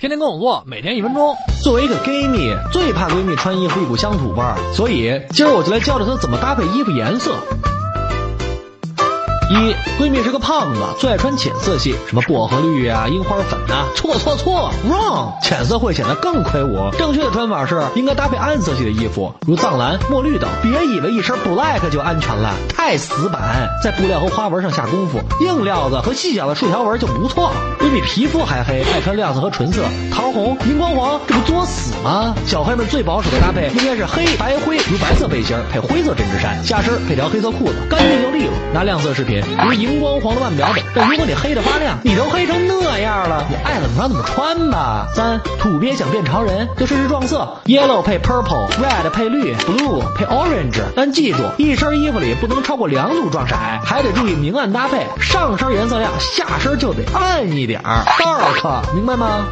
天天跟我做，每天一分钟。作为一个 gay 蜜，最怕闺蜜穿衣服一股乡土味儿，所以今儿我就来教教她怎么搭配衣服颜色。一闺蜜是个胖子，最爱穿浅色系，什么薄荷绿啊、樱花粉啊。错错错，wrong，浅色会显得更魁梧。正确的穿法是应该搭配暗色系的衣服，如藏蓝、墨绿等。别以为一身 black 就安全了，太死板。在布料和花纹上下功夫，硬料子和细小的竖条纹就不错了。闺蜜皮肤还黑，爱穿亮色和纯色，桃红、荧光黄，这不作死吗？小黑们最保守的搭配应该是黑白灰，如白色背心配灰色针织衫，下身配条黑色裤子，干净又利落。拿亮色饰品。如荧光黄的腕表等，但如果你黑的发亮，你都黑成那样了，你爱怎么穿怎么穿吧。三土鳖想变潮人，就试试撞色，yellow 配 purple，red 配绿，blue 配 orange。但记住，一身衣服里不能超过两组撞色，还得注意明暗搭配，上身颜色亮，下身就得暗一点儿，dark，明白吗？